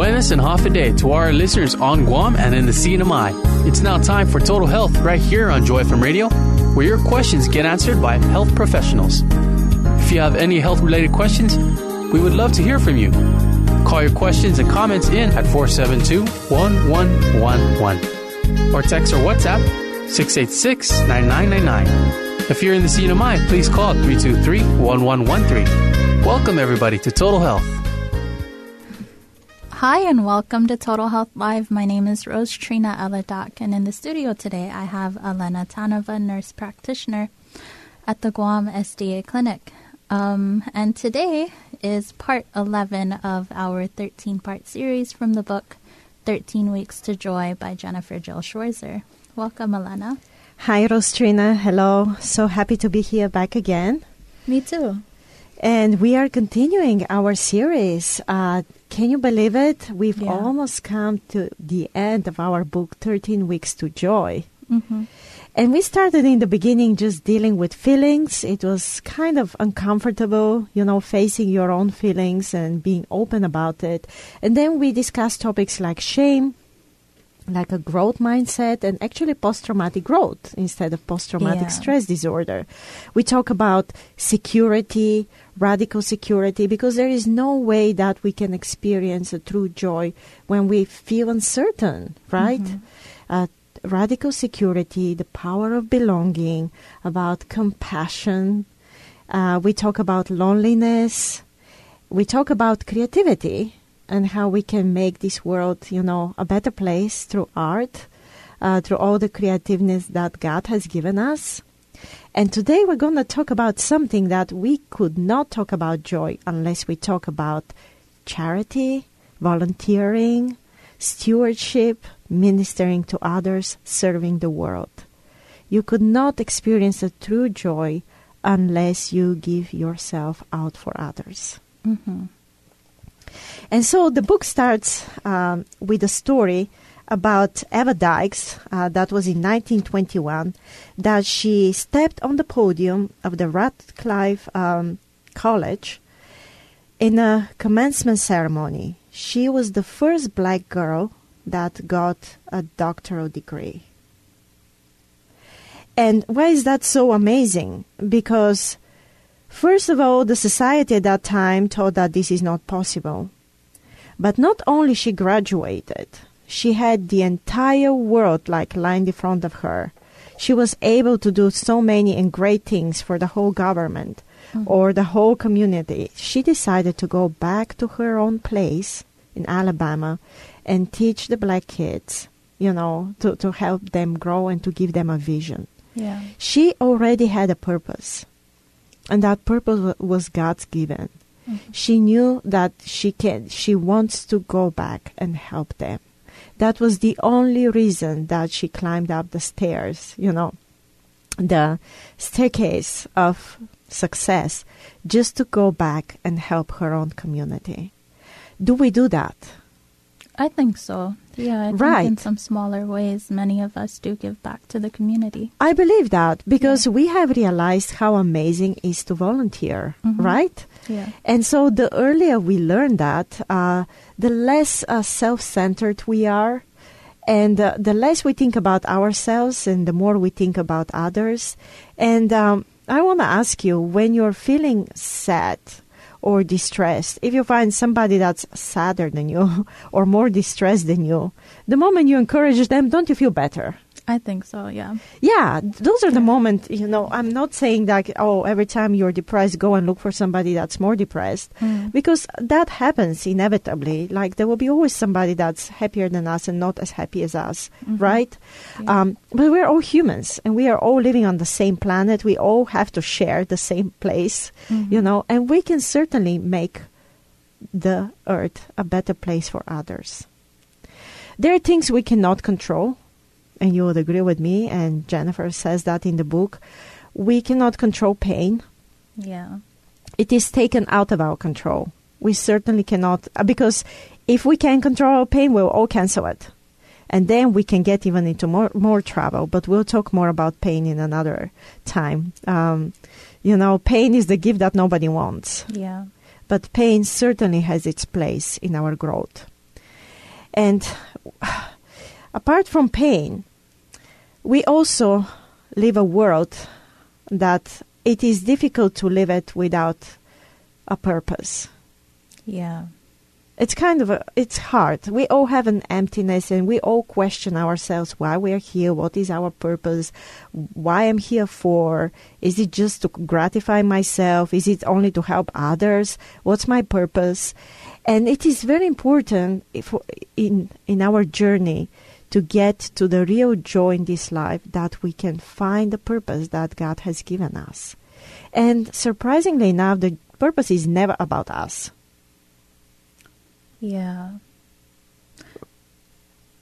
Buenas and half a day to our listeners on Guam and in the CNMI. It's now time for Total Health right here on Joy FM Radio, where your questions get answered by health professionals. If you have any health related questions, we would love to hear from you. Call your questions and comments in at 472 1111 or text or WhatsApp 686 9999. If you're in the CNMI, please call 323 1113. Welcome, everybody, to Total Health. Hi, and welcome to Total Health Live. My name is Rose Trina Aladak, and in the studio today I have Elena Tanova, nurse practitioner at the Guam SDA Clinic. Um, and today is part 11 of our 13 part series from the book 13 Weeks to Joy by Jennifer Jill Schwirzer. Welcome, Elena. Hi, Rostrina. Hello. So happy to be here back again. Me too. And we are continuing our series. Uh, can you believe it? We've Yeah. almost come to the end of our book, 13 Weeks to Joy. hmm And we started in the beginning just dealing with feelings. It was kind of uncomfortable, you know, facing your own feelings and being open about it. And then we discussed topics like shame, like a growth mindset, and actually post traumatic growth instead of post traumatic Yeah. stress disorder. We talk about security, radical security, because there is no way that we can experience a true joy when we feel uncertain, right? Uh, radical security, the power of belonging, about compassion. Uh, we talk about loneliness. We talk about creativity and how we can make this world, you know, a better place through art, uh, through all the creativeness that God has given us. And today we're going to talk about something that we could not talk about joy unless we talk about charity, volunteering, stewardship, ministering to others, serving the world. You could not experience a true joy unless you give yourself out for others. hmm And so the book starts um, with a story about Eva Dykes, uh, that was in 1921, that she stepped on the podium of the Radcliffe um, College in a commencement ceremony. She was the first black girl that got a doctoral degree. And why is that so amazing? Because First of all, the society at that time thought that this is not possible. But not only she graduated, she had the entire world like lined in front of her. She was able to do so many and great things for the whole government mm-hmm. or the whole community. She decided to go back to her own place in Alabama and teach the black kids, you know, to, to help them grow and to give them a vision. Yeah. She already had a purpose, and that purpose wa- was God's given. Mm-hmm. She knew that she can, she wants to go back and help them. That was the only reason that she climbed up the stairs, you know, the staircase of success, just to go back and help her own community. Do we do that? I think so. Yeah, I think in some smaller ways, many of us do give back to the community. I believe that because we have realized how amazing it is to volunteer, Mhm. right? Yeah. And so the earlier we learn that, uh, the less uh, self-centered we are, and uh, the less we think about ourselves, and the more we think about others. And um, I want to ask you, when you're feeling sad or distressed, if you find somebody that's sadder than you or more distressed than you, the moment you encourage them, don't you feel better? I think so, yeah. Yeah, those are the Yeah. moments, you know, I'm not saying that, oh, every time you're depressed, go and look for somebody that's more depressed. Mm. Because that happens inevitably. Like, there will be always somebody that's happier than us and not as happy as us, Mhm. right? Yeah. Um, but we're all humans and we are all living on the same planet. We all have to share the same place, Mhm. you know, and we can certainly make the earth a better place for others. There are things we cannot control, and you would agree with me, and Jennifer says that in the book. We cannot control pain. Yeah. It is taken out of our control. We certainly cannot, uh, because if we can control our pain, we'll all cancel it. And then we can get even into more, more trouble. But we'll talk more about pain in another time. Um, you know, pain is the gift that nobody wants Yeah. but pain certainly has its place in our growth. And apart from pain, we also live a world that it is difficult to live it without a purpose. Yeah. It's kind of a, it's hard. We all have an emptiness and we all question ourselves why we're here, what is our purpose, why I'm here for. Is it just to gratify myself? Is it only to help others? What's my purpose? And it is very important if, in in our journey to get to the real joy in this life that we can find the purpose that God has given us. And surprisingly enough, the purpose is never about us. Yeah.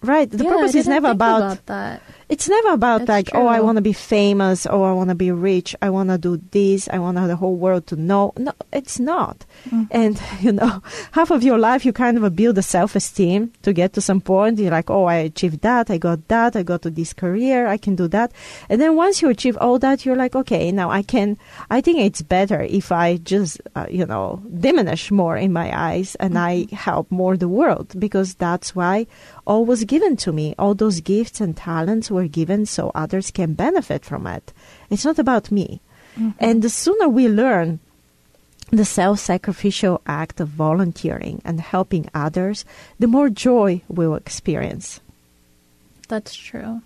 Right. The Yeah, purpose is never think about, that. it's never about That's like, oh, I want to be famous, oh, I want to be rich, I want to do this, I want the whole world to know. No, it's not. Mm. And, you know, half of your life you kind of build a self esteem to get to some point. You're like, oh, I achieved that, I got that, I got to this career, I can do that. And then once you achieve all that, you're like, okay, now I can, I think it's better if I just, uh, you know, diminish more in my eyes and I help more the world because that's why all was given to me. All those gifts and talents were given so others can benefit from it. It's not about me. Mhm. And the sooner we learn the self sacrificial act of volunteering and helping others, the more joy we'll experience. That's true.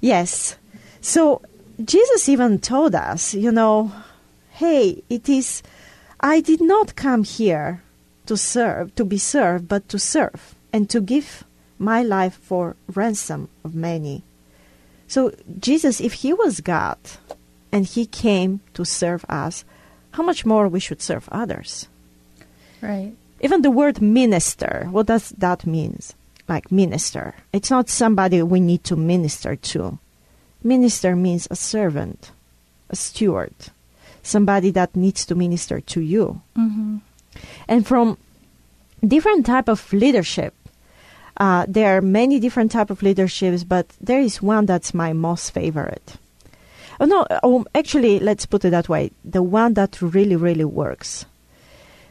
Yes. So Jesus even told us, you know, hey, it is, I did not come here to serve, to be served, but to serve and to give my life for ransom of many. So Jesus, if he was God and he came to serve us, how much more we should serve others? Right. Even the word minister, what does that mean? Like minister. It's not somebody we need to minister to. Minister means a servant, a steward, somebody that needs to minister to you. Mm-hmm. And from different type of leadership, uh, there are many different type of leaderships, but there is one that's my most favorite. Oh no, oh, actually, let's put it that way: the one that really, really works.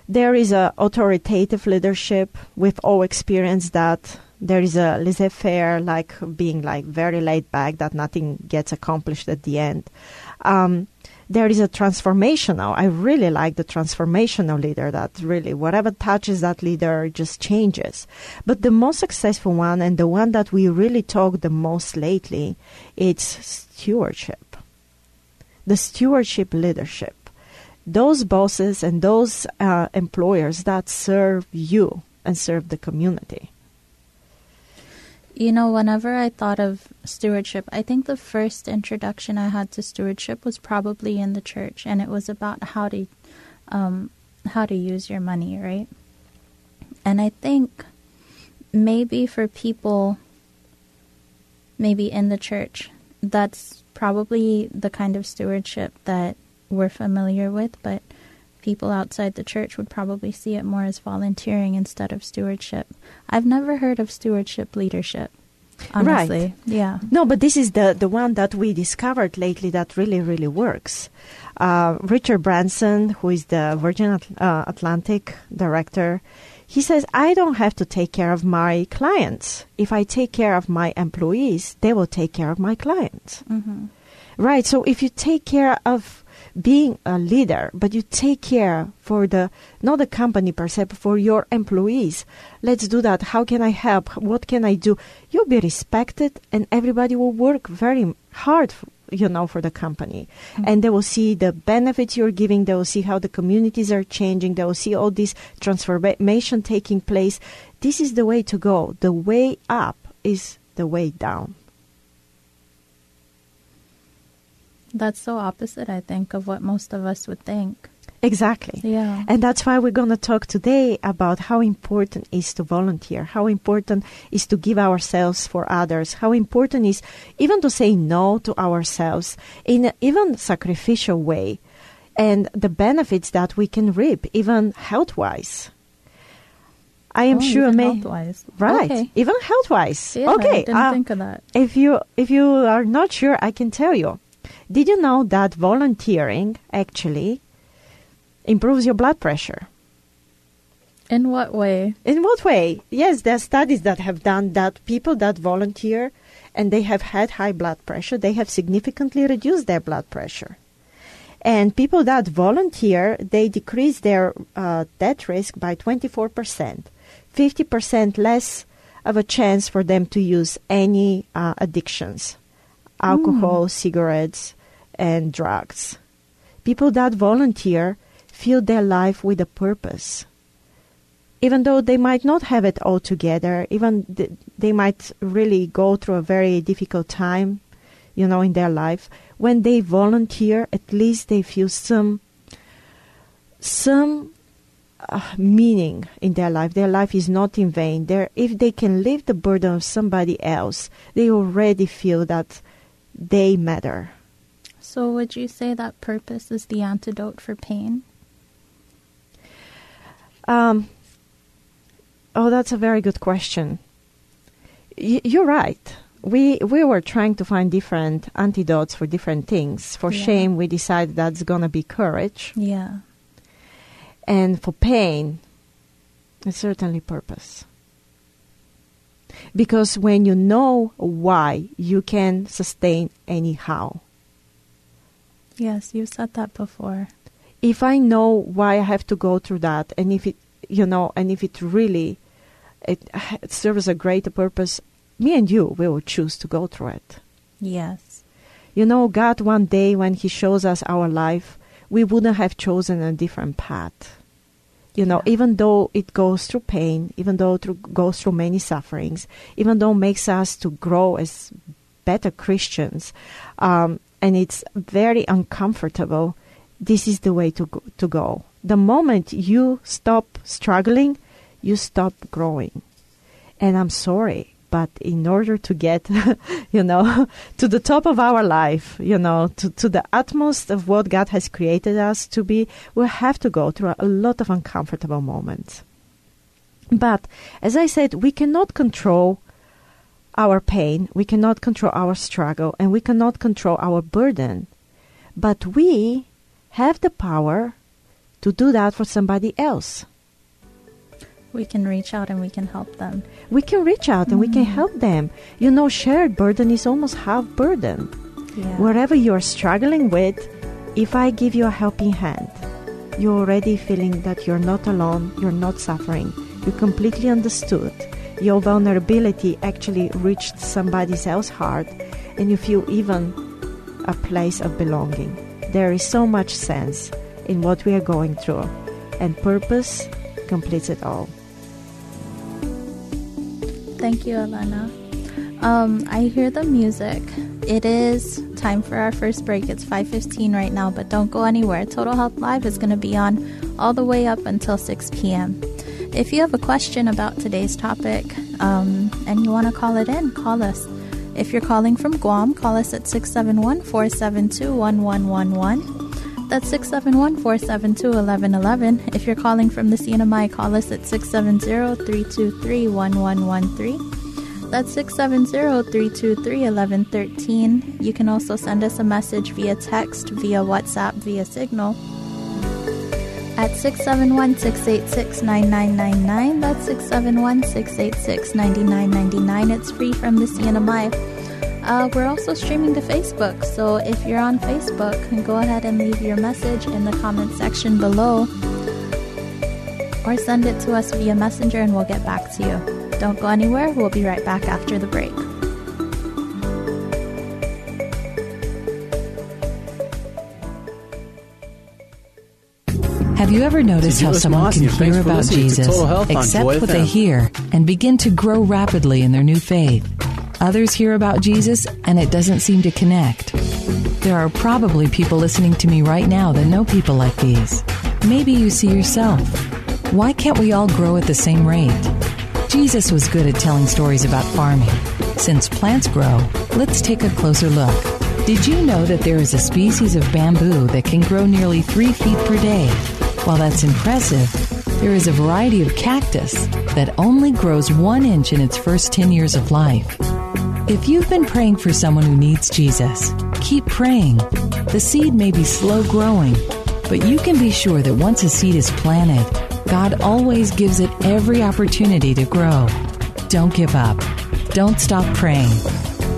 There is a authoritative leadership. We've all experienced that. There is a laissez-faire, like being like very laid back, that nothing gets accomplished at the end. Um, there is a transformational. I really like the transformational leader that really, whatever touches that leader just changes. But the most successful one and the one that we really talk the most lately, it's stewardship. The stewardship leadership. Those bosses and those uh, employers that serve you and serve the community. You know, whenever I thought of stewardship, I think the first introduction I had to stewardship was probably in the church, and it was about how to, um, how to use your money, right? And I think maybe for people, maybe in the church, that's probably the kind of stewardship that we're familiar with, but people outside the church would probably see it more as volunteering instead of stewardship. I've never heard of stewardship leadership. Honestly. Right. Yeah. No, but this is the, the one that we discovered lately that really, really works. Uh, Richard Branson, who is the Virgin At- uh, Atlantic director, he says, I don't have to take care of my clients. If I take care of my employees, they will take care of my clients. hmm Right. So if you take care of being a leader, but you take care for the not the company per se, but for your employees. Let's do that. How can I help? What can I do? You'll be respected, and everybody will work very hard. f- You know, for the company, mm-hmm. and they will see the benefits you're giving. They will see how the communities are changing. They will see all this transformation taking place. This is the way to go. The way up is the way down. That's so opposite, I think, of what most of us would think. Exactly. Yeah. And that's why we're going to talk today about how important is to volunteer, how important is to give ourselves for others, how important is even to say no to ourselves in an even sacrificial way, and the benefits that we can reap, even health wise. I am Oh, sure, even may health-wise. right, Okay. even health wise. Yeah, okay, I didn't uh, think of that. if you if you are not sure, I can tell you. Did you know that volunteering actually improves your blood pressure? In what way? In what way? Yes, there are studies that have done that people that volunteer and they have had high blood pressure, they have significantly reduced their blood pressure. And people that volunteer, they decrease their uh, death risk by 24%, 50% less of a chance for them to use any uh, addictions alcohol, mm. cigarettes, and drugs. People that volunteer fill their life with a purpose. Even though they might not have it all together, even th- they might really go through a very difficult time, you know, in their life, when they volunteer, at least they feel some some uh, meaning in their life. Their life is not in vain. They're, if they can lift the burden of somebody else, they already feel that they matter. So, would you say that purpose is the antidote for pain? Um, oh, that's a very good question. Y- you're right. We we were trying to find different antidotes for different things. For yeah. shame, we decided that's gonna be courage. Yeah. And for pain, it's certainly purpose. Because when you know why, you can sustain anyhow. Yes, you said that before. If I know why I have to go through that, and if it, you know, and if it really it, it serves a greater purpose, me and you will choose to go through it. Yes. You know, God, one day when He shows us our life, we wouldn't have chosen a different path. You know, even though it goes through pain, even though it goes through many sufferings, even though it makes us to grow as better Christians, um, and it's very uncomfortable, this is the way to go, to go. The moment you stop struggling, you stop growing. And I'm sorry, but in order to get, you know, to the top of our life, you know, to, to the utmost of what God has created us to be, we'll have to go through a lot of uncomfortable moments. But as I said, we cannot control our pain, we cannot control our struggle, and we cannot control our burden. But we have the power to do that for somebody else. We can reach out and we can help them. We can reach out and mm-hmm. we can mm-hmm. help them. You know, shared burden is almost half burden. Yeah. Wherever you're struggling with, if I give you a helping hand, you're already feeling that you're not alone, you're not suffering, you completely understood. Your vulnerability actually reached somebody else's heart, and you feel even a place of belonging. There is so much sense in what we are going through, and purpose completes it all. Thank you, Elena. Um, I hear the music. It is time for our first break. It's 5:15 right now, but don't go anywhere. Total Health Live is going to be on all the way up until 6 p.m. If you have a question about today's topic um, and you want to call it in, call us. If you're calling from Guam, call us at 671 472 1111. That's 671 472 1111. If you're calling from the CNMI, call us at 670 323 1113. That's 670 323 1113. You can also send us a message via text, via WhatsApp, via Signal at 671 686 9999. That's 671 686 9999. It's free from the CNMI. Uh, we're also streaming to Facebook, so if you're on Facebook, go ahead and leave your message in the comment section below or send it to us via Messenger and we'll get back to you. Don't go anywhere, we'll be right back after the break. Have you ever noticed how someone can hear about Jesus, accept what they hear, and begin to grow rapidly in their new faith? Others hear about Jesus and it doesn't seem to connect. There are probably people listening to me right now that know people like these. Maybe you see yourself. Why can't we all grow at the same rate? Jesus was good at telling stories about farming. Since plants grow, let's take a closer look. Did you know that there is a species of bamboo that can grow nearly three feet per day? While that's impressive, there is a variety of cactus that only grows one inch in its first 10 years of life. If you've been praying for someone who needs Jesus, keep praying. The seed may be slow growing, but you can be sure that once a seed is planted, God always gives it every opportunity to grow. Don't give up. Don't stop praying.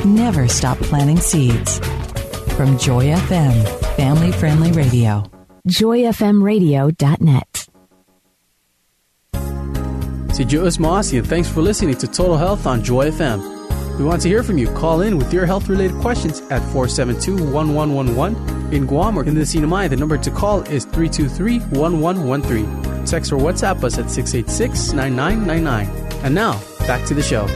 Never stop planting seeds. From Joy FM, family friendly radio. JoyFMRadio.net. C'est Joe Mossy, and thanks for listening to Total Health on Joy FM. We want to hear from you. Call in with your health related questions at 472 1111. In Guam or in the CNMI, the number to call is 323 1113. Text or WhatsApp us at 686 9999. And now, back to the show.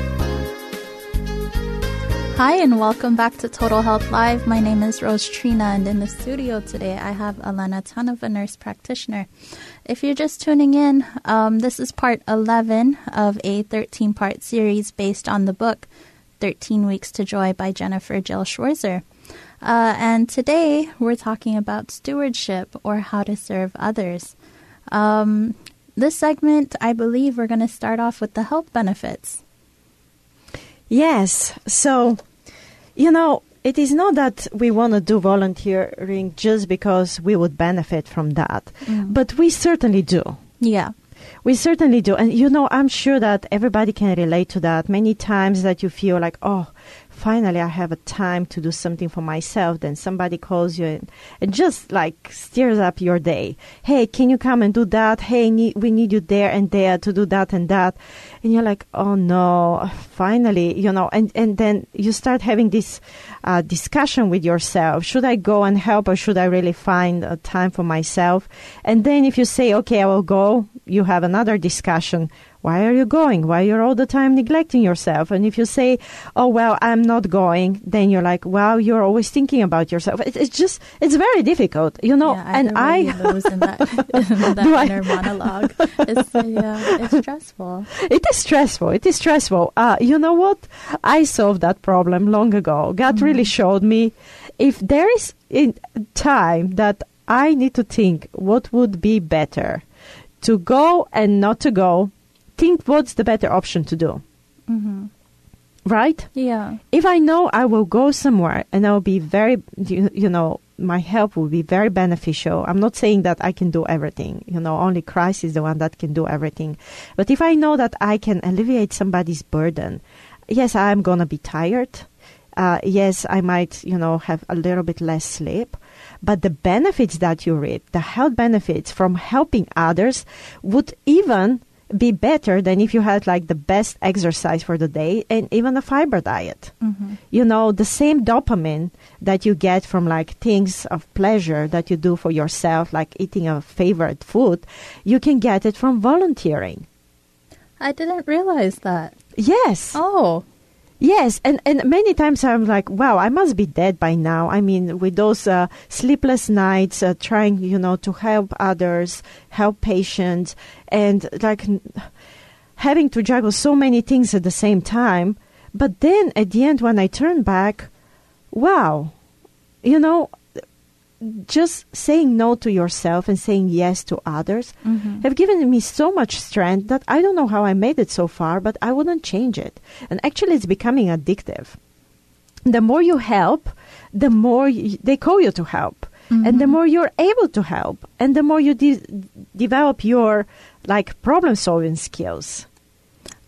Hi, and welcome back to Total Health Live. My name is Rose Trina, and in the studio today I have Elena Tanova, nurse practitioner. If you're just tuning in, um, this is part 11 of a 13 part series based on the book 13 Weeks to Joy by Jennifer Jill Schwirzer. Uh, and today we're talking about stewardship or how to serve others. Um, this segment, I believe we're going to start off with the health benefits. Yes. So, you know, it is not that we want to do volunteering just because we would benefit from that, mm. but we certainly do. Yeah. We certainly do. And you know, I'm sure that everybody can relate to that. Many times that you feel like, oh, finally I have a time to do something for myself, then somebody calls you and, and just like steers up your day. Hey, can you come and do that? Hey, need, we need you there and there to do that and that. And you're like, oh no, finally, you know, and, and then you start having this uh, discussion with yourself. Should I go and help or should I really find a time for myself? And then if you say, okay, I will go, you have another discussion why are you going? Why you're all the time neglecting yourself? And if you say, oh, well, I'm not going, then you're like, well, you're always thinking about yourself. It, it's just, it's very difficult, you know. Yeah, and I lose in that, in that inner monologue. It's, yeah, it's stressful. It is stressful. It is stressful. Uh, you know what? I solved that problem long ago. God mm-hmm. really showed me if there is a time that I need to think what would be better to go and not to go think what's the better option to do. Mm-hmm. Right? Yeah. If I know I will go somewhere and I'll be very, you, you know, my help will be very beneficial. I'm not saying that I can do everything. You know, only Christ is the one that can do everything. But if I know that I can alleviate somebody's burden, yes, I'm going to be tired. Uh, yes, I might, you know, have a little bit less sleep. But the benefits that you reap, the health benefits from helping others, would even be better than if you had like the best exercise for the day and even a fiber diet. Mm-hmm. You know, the same dopamine that you get from like things of pleasure that you do for yourself, like eating a favorite food, you can get it from volunteering. I didn't realize that. Yes. Oh. Yes, and, and many times I'm like, wow, I must be dead by now. I mean, with those uh, sleepless nights, uh, trying, you know, to help others, help patients, and like having to juggle so many things at the same time. But then at the end, when I turn back, wow, you know, just saying no to yourself and saying yes to others mm-hmm. have given me so much strength that I don't know how I made it so far, but I wouldn't change it. And actually, it's becoming addictive. The more you help, the more y- they call you to help. Mm-hmm. And the more you're able to help, and the more you de- develop your like problem solving skills.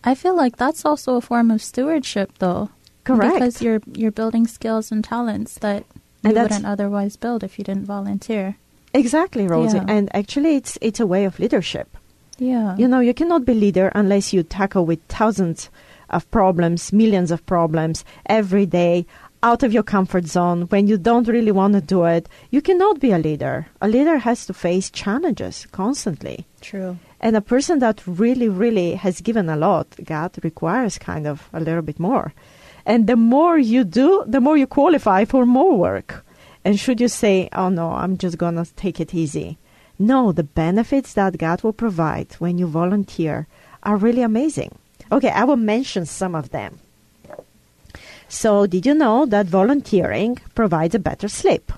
I feel like that's also a form of stewardship, though. Correct. Because you're you're building skills and talents that you wouldn't otherwise build if you didn't volunteer. Exactly, Rosie. Yeah. And actually, it's it's a way of leadership. Yeah. You know, you cannot be leader unless you tackle with thousands of problems, millions of problems every day out of your comfort zone when you don't really want to do it. You cannot be a leader. A leader has to face challenges constantly. True. And a person that really, really has given a lot, God requires kind of a little bit more. And the more you do, the more you qualify for more work. And should you say, oh no, I'm just going to take it easy? No, the benefits that God will provide when you volunteer are really amazing. Okay, I will mention some of them. So, did you know that volunteering provides a better sleep?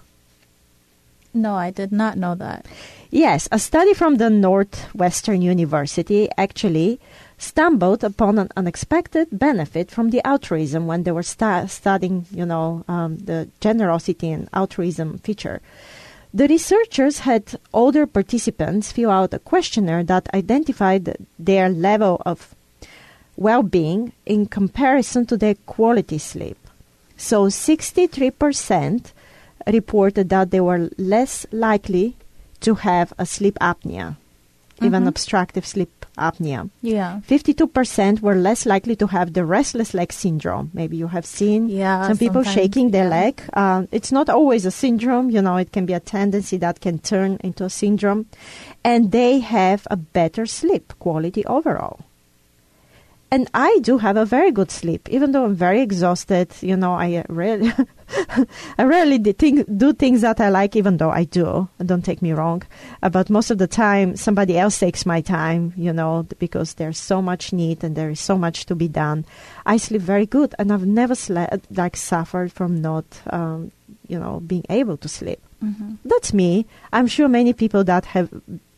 No, I did not know that. Yes, a study from the Northwestern University actually stumbled upon an unexpected benefit from the altruism when they were stu- studying, you know, um, the generosity and altruism feature. The researchers had older participants fill out a questionnaire that identified their level of well being in comparison to their quality sleep. So 63% reported that they were less likely to have a sleep apnea, mm-hmm. even obstructive sleep apnea. Yeah. 52% were less likely to have the restless leg syndrome. Maybe you have seen yeah, some people shaking their yeah. leg. Uh, it's not always a syndrome, you know, it can be a tendency that can turn into a syndrome. And they have a better sleep quality overall and I do have a very good sleep, even though I'm very exhausted. You know, I really, I rarely do things that I like, even though I do. Don't take me wrong, uh, but most of the time, somebody else takes my time. You know, because there's so much need and there is so much to be done. I sleep very good, and I've never slept like suffered from not, um, you know, being able to sleep. Mm-hmm. That's me. I'm sure many people that have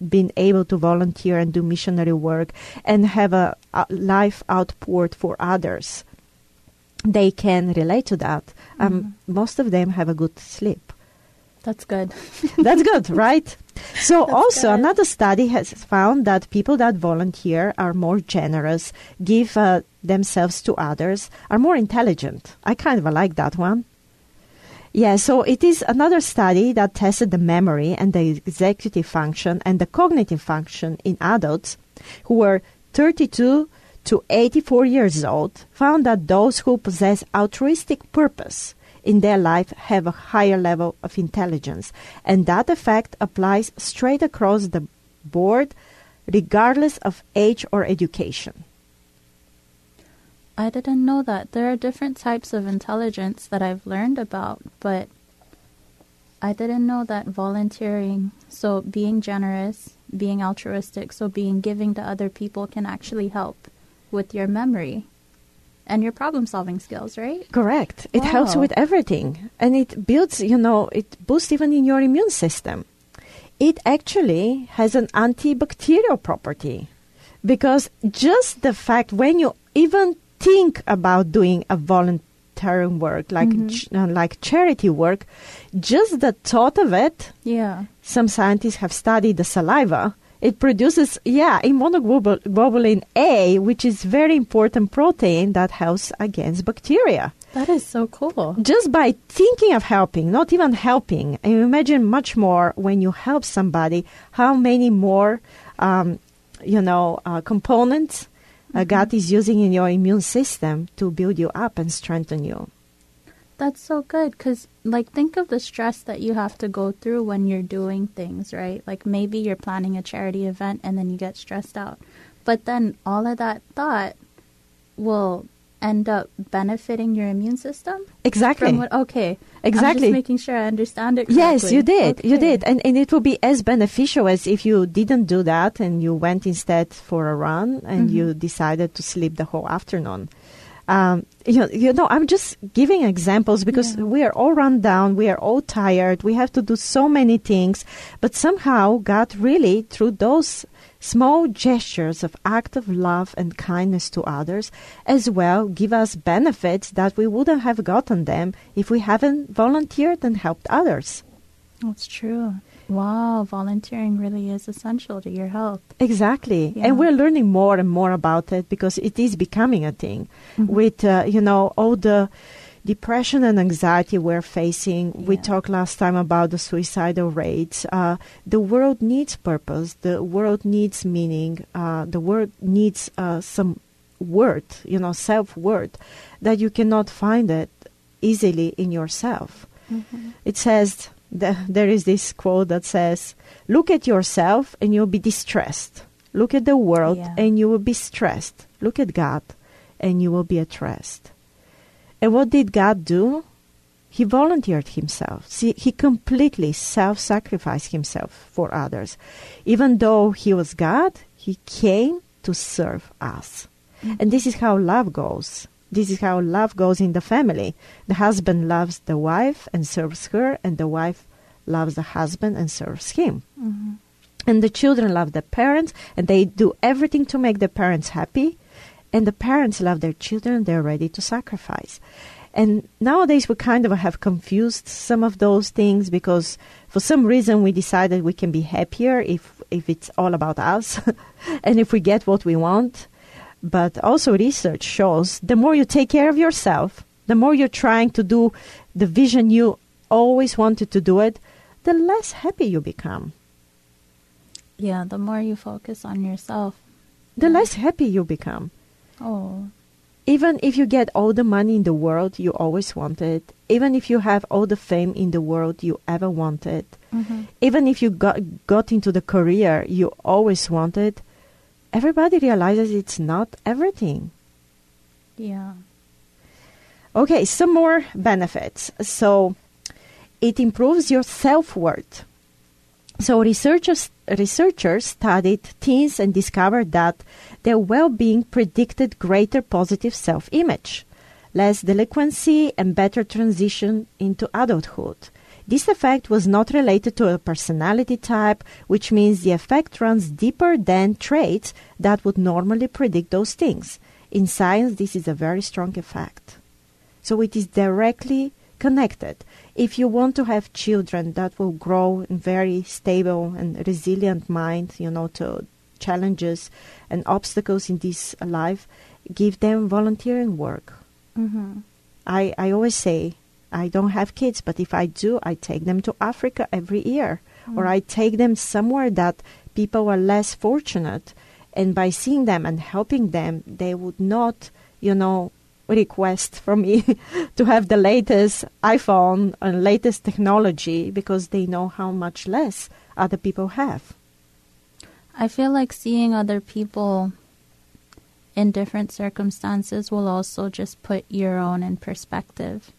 been able to volunteer and do missionary work and have a, a life outpoured for others, they can relate to that. Um, mm-hmm. Most of them have a good sleep. That's good. That's good, right? So That's also good. another study has found that people that volunteer are more generous, give uh, themselves to others, are more intelligent. I kind of like that one. Yeah, so it is another study that tested the memory and the executive function and the cognitive function in adults who were 32 to 84 years old, found that those who possess altruistic purpose in their life have a higher level of intelligence. And that effect applies straight across the board, regardless of age or education. I didn't know that. There are different types of intelligence that I've learned about, but I didn't know that volunteering, so being generous, being altruistic, so being giving to other people can actually help with your memory and your problem solving skills, right? Correct. It wow. helps with everything. And it builds, you know, it boosts even in your immune system. It actually has an antibacterial property because just the fact when you even think about doing a volunteering work like mm-hmm. ch- uh, like charity work just the thought of it yeah some scientists have studied the saliva it produces yeah immunoglobulin a which is very important protein that helps against bacteria. That is so cool. Just by thinking of helping not even helping and imagine much more when you help somebody how many more um, you know uh, components uh, God is using in your immune system to build you up and strengthen you. That's so good because, like, think of the stress that you have to go through when you're doing things, right? Like, maybe you're planning a charity event and then you get stressed out. But then all of that thought will end up benefiting your immune system? Exactly. What, okay. Exactly. I'm just making sure I understand it correctly. Yes, you did. Okay. You did. And, and it will be as beneficial as if you didn't do that and you went instead for a run and mm-hmm. you decided to sleep the whole afternoon. Um, you, know, you know, I'm just giving examples because yeah. we are all run down, we are all tired, we have to do so many things, but somehow God really, through those Small gestures of act of love and kindness to others as well give us benefits that we wouldn't have gotten them if we haven't volunteered and helped others. That's true. Wow, volunteering really is essential to your health. Exactly. Yeah. And we're learning more and more about it because it is becoming a thing mm-hmm. with, uh, you know, all the depression and anxiety we're facing. Yeah. We talked last time about the suicidal rates. Uh, the world needs purpose. The world needs meaning. Uh, the world needs uh, some worth, you know, self worth that you cannot find it easily in yourself. Mm-hmm. It says that there is this quote that says, "Look at yourself and you'll be distressed. Look at the world yeah. and you will be stressed. Look at God and you will be at rest." And what did God do? He volunteered himself. See, he completely self sacrificed himself for others. Even though he was God, he came to serve us. Mm-hmm. And this is how love goes. This is how love goes in the family. The husband loves the wife and serves her, and the wife loves the husband and serves him. Mm-hmm. And the children love the parents, and they do everything to make the parents happy and the parents love their children, they're ready to sacrifice. And nowadays we kind of have confused some of those things because for some reason we decided we can be happier if if it's all about us and if we get what we want. But also research shows the more you take care of yourself, the more you're trying to do the vision you always wanted to do it, the less happy you become. Yeah, the more you focus on yourself, the less happy you become. Oh. Even if you get all the money in the world you always wanted, even if you have all the fame in the world you ever wanted, mm-hmm. even if you got got into the career you always wanted, everybody realizes it's not everything. Yeah. Okay, some more benefits. So it improves your self worth. So researchers researchers studied teens and discovered that their well-being predicted greater positive self-image, less delinquency, and better transition into adulthood. This effect was not related to a personality type, which means the effect runs deeper than traits that would normally predict those things. In science, this is a very strong effect. So it is directly connected. If you want to have children that will grow in very stable and resilient mind, you know, to challenges and obstacles in this life, give them volunteering work. Mm-hmm. I, I always say, I don't have kids, but if I do, I take them to Africa every year, mm-hmm. or I take them somewhere that people are less fortunate. And by seeing them and helping them, they would not, you know, request from me to have the latest iPhone and latest technology because they know how much less other people have. I feel like seeing other people in different circumstances will also just put your own in perspective.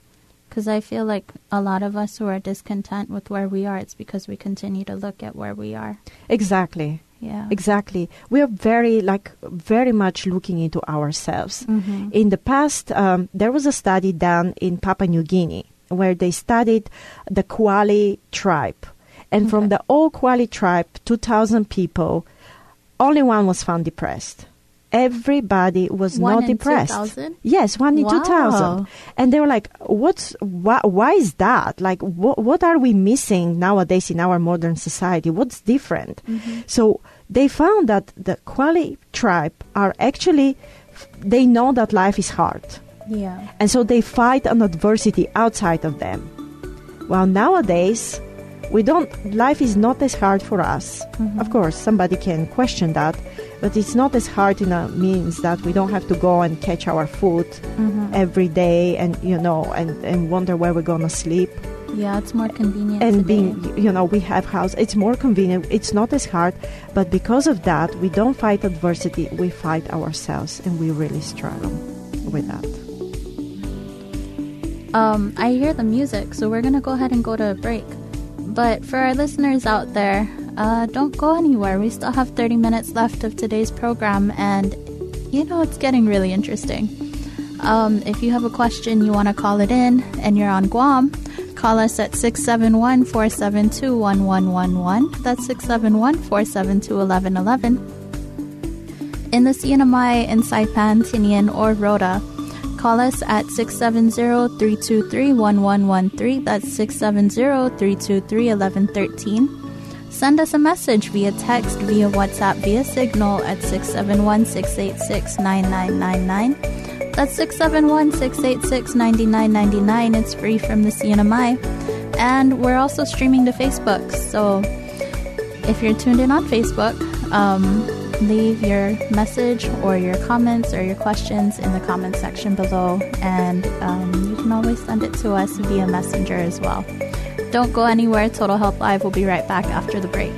Because I feel like a lot of us who are discontent with where we are, it's because we continue to look at where we are. Exactly. Yeah. Exactly. We are very, like, very much looking into ourselves. Mm-hmm. In the past, um, there was a study done in Papua New Guinea where they studied the Kwali tribe. And okay. from the whole Kwali tribe, 2,000 people, only one was found depressed everybody was one not depressed. 2000? Yes, one in wow. 2000. And they were like, what's, why, why is that? Like, what, what are we missing nowadays in our modern society? What's different? Mm-hmm. So they found that the Kwali tribe are actually, they know that life is hard. Yeah. And so they fight an adversity outside of them. Well, nowadays, we don't, life is not as hard for us. Mm-hmm. Of course, somebody can question that but it's not as hard in a means that we don't have to go and catch our food mm-hmm. every day and you know and, and wonder where we're gonna sleep yeah it's more convenient and today. being you know we have house it's more convenient it's not as hard but because of that we don't fight adversity we fight ourselves and we really struggle with that um, I hear the music, so we're gonna go ahead and go to a break. But for our listeners out there, uh, don't go anywhere. We still have 30 minutes left of today's program, and you know, it's getting really interesting. Um, if you have a question, you want to call it in, and you're on Guam, call us at 671 472 1111. That's 671 472 1111. In the CNMI in Saipan, Tinian, or Rota, call us at 670 323 1113. That's 670 323 1113 Send us a message via text, via WhatsApp, via Signal at 671 686 9999. That's 671 686 9999. It's free from the CNMI. And we're also streaming to Facebook. So if you're tuned in on Facebook, um, leave your message or your comments or your questions in the comment section below. And um, you can always send it to us via Messenger as well. Don't go anywhere. Total Health Live will be right back after the break.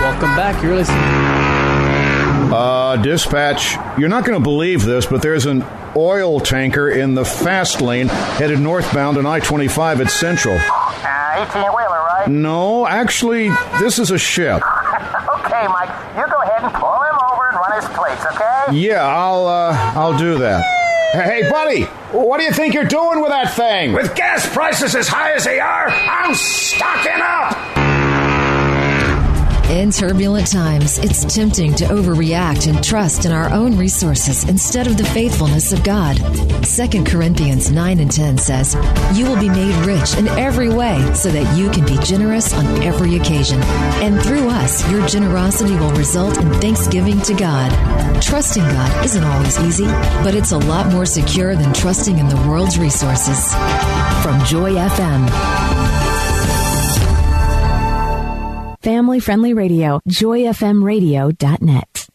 Welcome back. You're listening. Uh, dispatch, you're not going to believe this, but there's an oil tanker in the fast lane headed northbound on I 25 at Central. Uh, 18 wheeler, right? No, actually, this is a ship. okay, Mike, you go ahead and pull him over and run his plates, okay? Yeah, I'll uh, I'll do that. Hey, buddy, what do you think you're doing with that thing? With gas prices as high as they are, I'm stocking up. In turbulent times, it's tempting to overreact and trust in our own resources instead of the faithfulness of God. 2 Corinthians 9 and 10 says, You will be made rich in every way so that you can be generous on every occasion. And through us, your generosity will result in thanksgiving to God. Trusting God isn't always easy, but it's a lot more secure than trusting in the world's resources. From Joy FM family friendly radio, joyfmradio.net.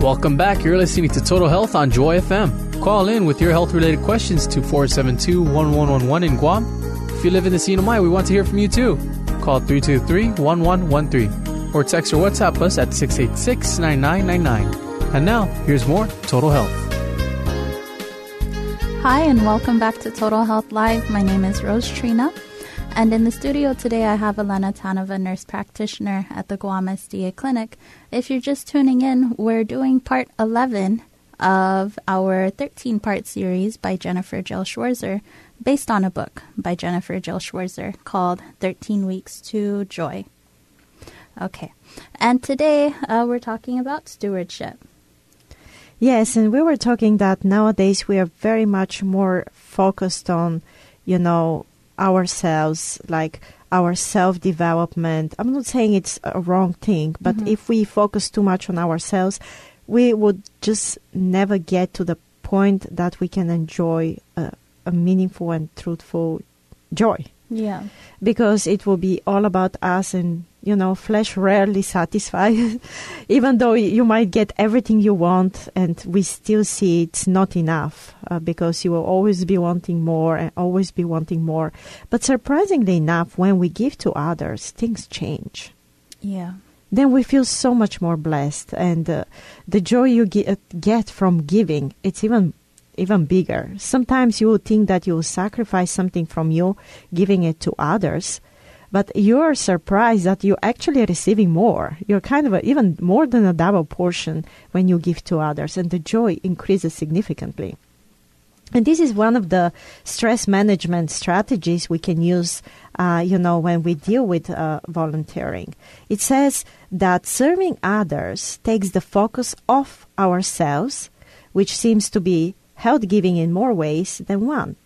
Welcome back. You're listening to Total Health on Joy FM. Call in with your health related questions to 472 1111 in Guam. If you live in the CNMI, we want to hear from you too. Call 323 1113 or text or WhatsApp us at 686 9999. And now, here's more Total Health. Hi, and welcome back to Total Health Live. My name is Rose Trina. And in the studio today, I have Elena Tanova, nurse practitioner at the Guam SDA Clinic. If you're just tuning in, we're doing part 11 of our 13 part series by Jennifer Jill Schwirzer, based on a book by Jennifer Jill Schwirzer called 13 Weeks to Joy. Okay, and today uh, we're talking about stewardship. Yes, and we were talking that nowadays we are very much more focused on, you know, ourselves, like our self development. I'm not saying it's a wrong thing, but mm-hmm. if we focus too much on ourselves, we would just never get to the point that we can enjoy a, a meaningful and truthful joy. Yeah. Because it will be all about us and you know, flesh rarely satisfies. Even though you might get everything you want, and we still see it's not enough uh, because you will always be wanting more and always be wanting more. But surprisingly enough, when we give to others, things change. Yeah. Then we feel so much more blessed, and uh, the joy you get, uh, get from giving, it's even even bigger. Sometimes you will think that you will sacrifice something from you, giving it to others, but you're surprised that you're actually receiving more. You're kind of a, even more than a double portion when you give to others, and the joy increases significantly. And this is one of the stress management strategies we can use, uh, you know, when we deal with uh, volunteering. It says that serving others takes the focus off ourselves, which seems to be held giving in more ways than one.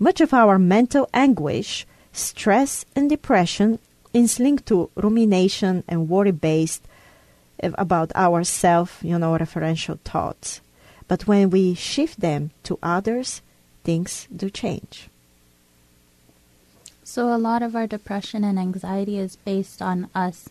Much of our mental anguish stress and depression is linked to rumination and worry based eh, about our self, you know, referential thoughts. But when we shift them to others, things do change. So, a lot of our depression and anxiety is based on us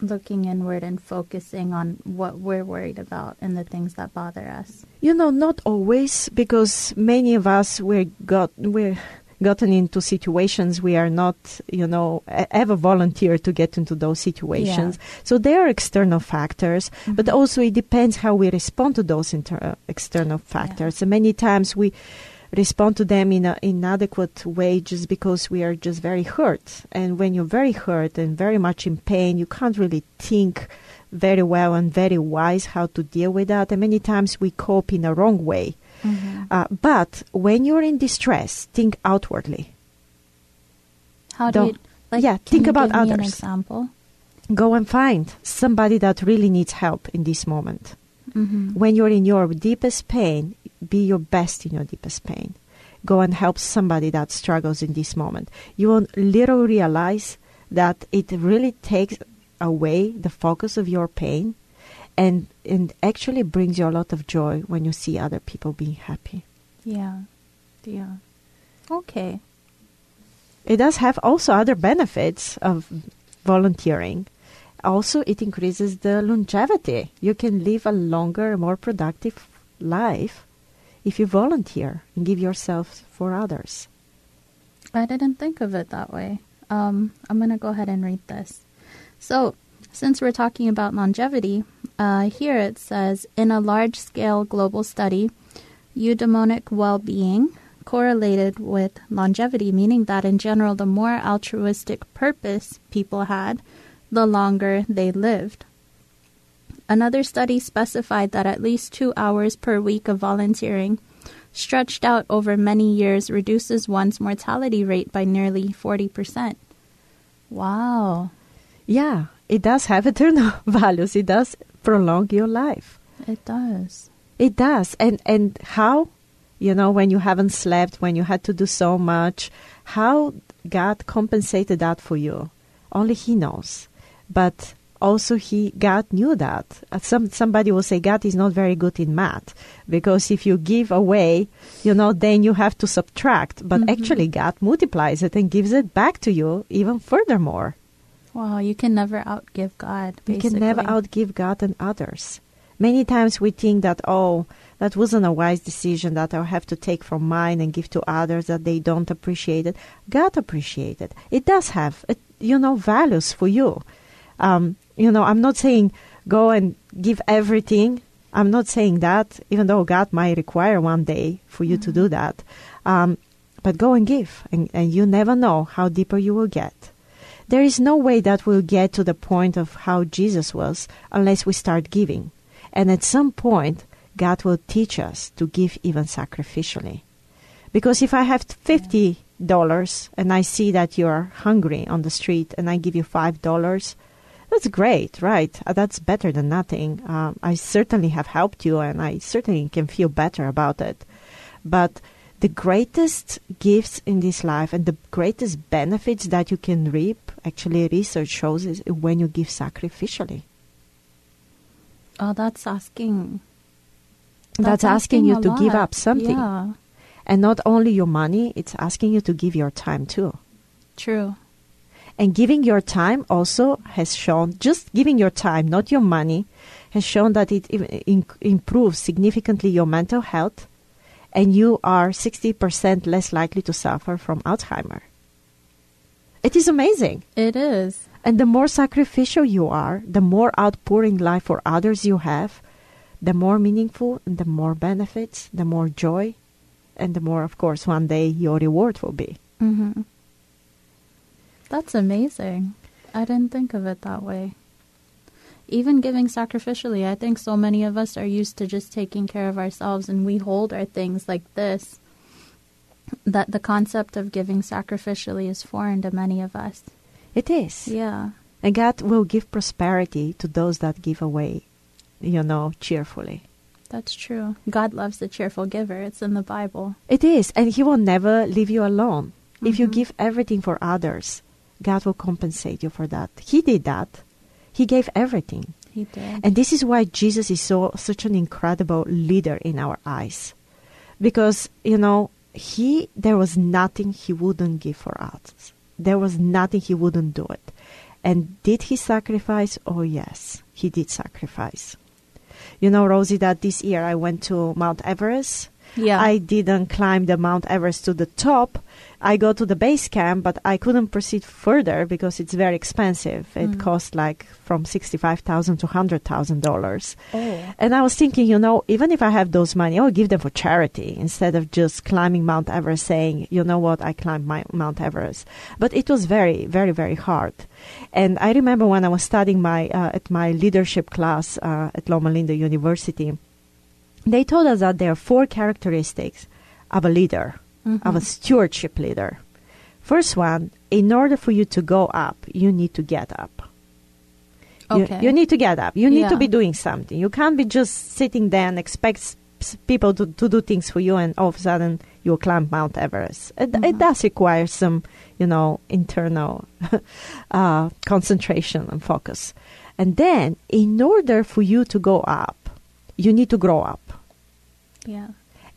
looking inward and focusing on what we're worried about and the things that bother us. You know, not always, because many of us we got we're gotten into situations we are not, you know, ever volunteer to get into those situations. Yeah. So there are external factors, mm-hmm. but also it depends how we respond to those inter- external factors. Yeah. And many times we respond to them in an inadequate way just because we are just very hurt. And when you're very hurt and very much in pain, you can't really think very well and very wise how to deal with that. And many times we cope in a wrong way. Mm-hmm. Uh, but when you're in distress, think outwardly. How do you, like, yeah, think about others. an example? Go and find somebody that really needs help in this moment. Mm-hmm. When you're in your deepest pain, be your best in your deepest pain. Go and help somebody that struggles in this moment. You will little realize that it really takes away the focus of your pain and and actually brings you a lot of joy when you see other people being happy. Yeah. Yeah. Okay. It does have also other benefits of volunteering. Also, it increases the longevity. You can live a longer, more productive life if you volunteer and give yourself for others. I didn't think of it that way. Um, I'm going to go ahead and read this. So, since we're talking about longevity, uh, here it says in a large scale global study, eudaimonic well being correlated with longevity, meaning that in general, the more altruistic purpose people had, the longer they lived. Another study specified that at least two hours per week of volunteering, stretched out over many years, reduces one's mortality rate by nearly 40%. Wow. Yeah, it does have eternal values. It does prolong your life. It does. It does. And and how? You know, when you haven't slept, when you had to do so much, how God compensated that for you. Only He knows. But also he God knew that. Uh, some somebody will say God is not very good in math because if you give away, you know, then you have to subtract. But Mhm. actually, God multiplies it and gives it back to you even furthermore. Wow, you can never outgive God. You can never outgive God and others. Many times we think that, oh, that wasn't a wise decision that I'll have to take from mine and give to others that they don't appreciate it. God appreciates it. It does have, it, you know, values for you. Um, you know, I'm not saying go and give everything. I'm not saying that, even though God might require one day for you to do that. Um, but go and give, and, and you never know how deeper you will get. There is no way that we'll get to the point of how Jesus was unless we start giving. And at some point, God will teach us to give even sacrificially. Because if I have fifty dollars and I see that you're hungry on the street and I give you five dollars, that's great, right? Uh, That's better than nothing. Um, I certainly have helped you and I certainly can feel better about it. But the greatest gifts in this life and the greatest benefits that you can reap, actually, research shows, is when you give sacrificially. Oh, that's asking. That's, asking, you a to give up something. Yeah, And not only your money, it's asking you to give your time too. true. And giving your time also has shown, just giving your time, not your money, has shown that it in- improves significantly your mental health and you are 60% less likely to suffer from Alzheimer. It is amazing. It is. And the more sacrificial you are, the more outpouring life for others you have, the more meaningful and the more benefits, the more joy, and the more, of course, one day your reward will be. hmm That's amazing. I didn't think of it that way. Even giving sacrificially, I think so many of us are used to just taking care of ourselves and we hold our things like this. That the concept of giving sacrificially is foreign to many of us. It is. Yeah. And God will give prosperity to those that give away, you know, cheerfully. That's true. God loves the cheerful giver. It's in the Bible. It is. And He will never leave you alone. If you Mhm. give everything for others, God will compensate you for that. He did that. He gave everything. He did. And this is why Jesus is so such an incredible leader in our eyes. Because, you know, he there was nothing he wouldn't give for us. There was nothing he wouldn't do it. And did he sacrifice? Oh yes, he did sacrifice. You know, Rosie, that this year I went to Mount Everest. Yeah. I didn't climb the Mount Everest to the top. I go to the base camp, but I couldn't proceed further because it's very expensive. It Mm. cost like from sixty-five thousand to hundred thousand dollars. oh. And I was thinking, you know, even if I have those money, I will give them for charity instead of just climbing Mount Everest, saying, you know what, I climbed my Mount Everest. But it was very, very, very hard. And I remember when I was studying my uh, at my leadership class uh, at Loma Linda University, they told us that there are four characteristics of a leader, of a Mhm. stewardship leader. First one, in order for you to go up, you need to get up. You- Okay. You, need to get up. You need to be doing something. You can't be just sitting there and expect people to, to do things for you and all of a sudden you'll climb Mount Everest. It, it Mhm. does require some, you know, internal uh, concentration and focus. And then, in order for you to go up, you need to grow up. Yeah.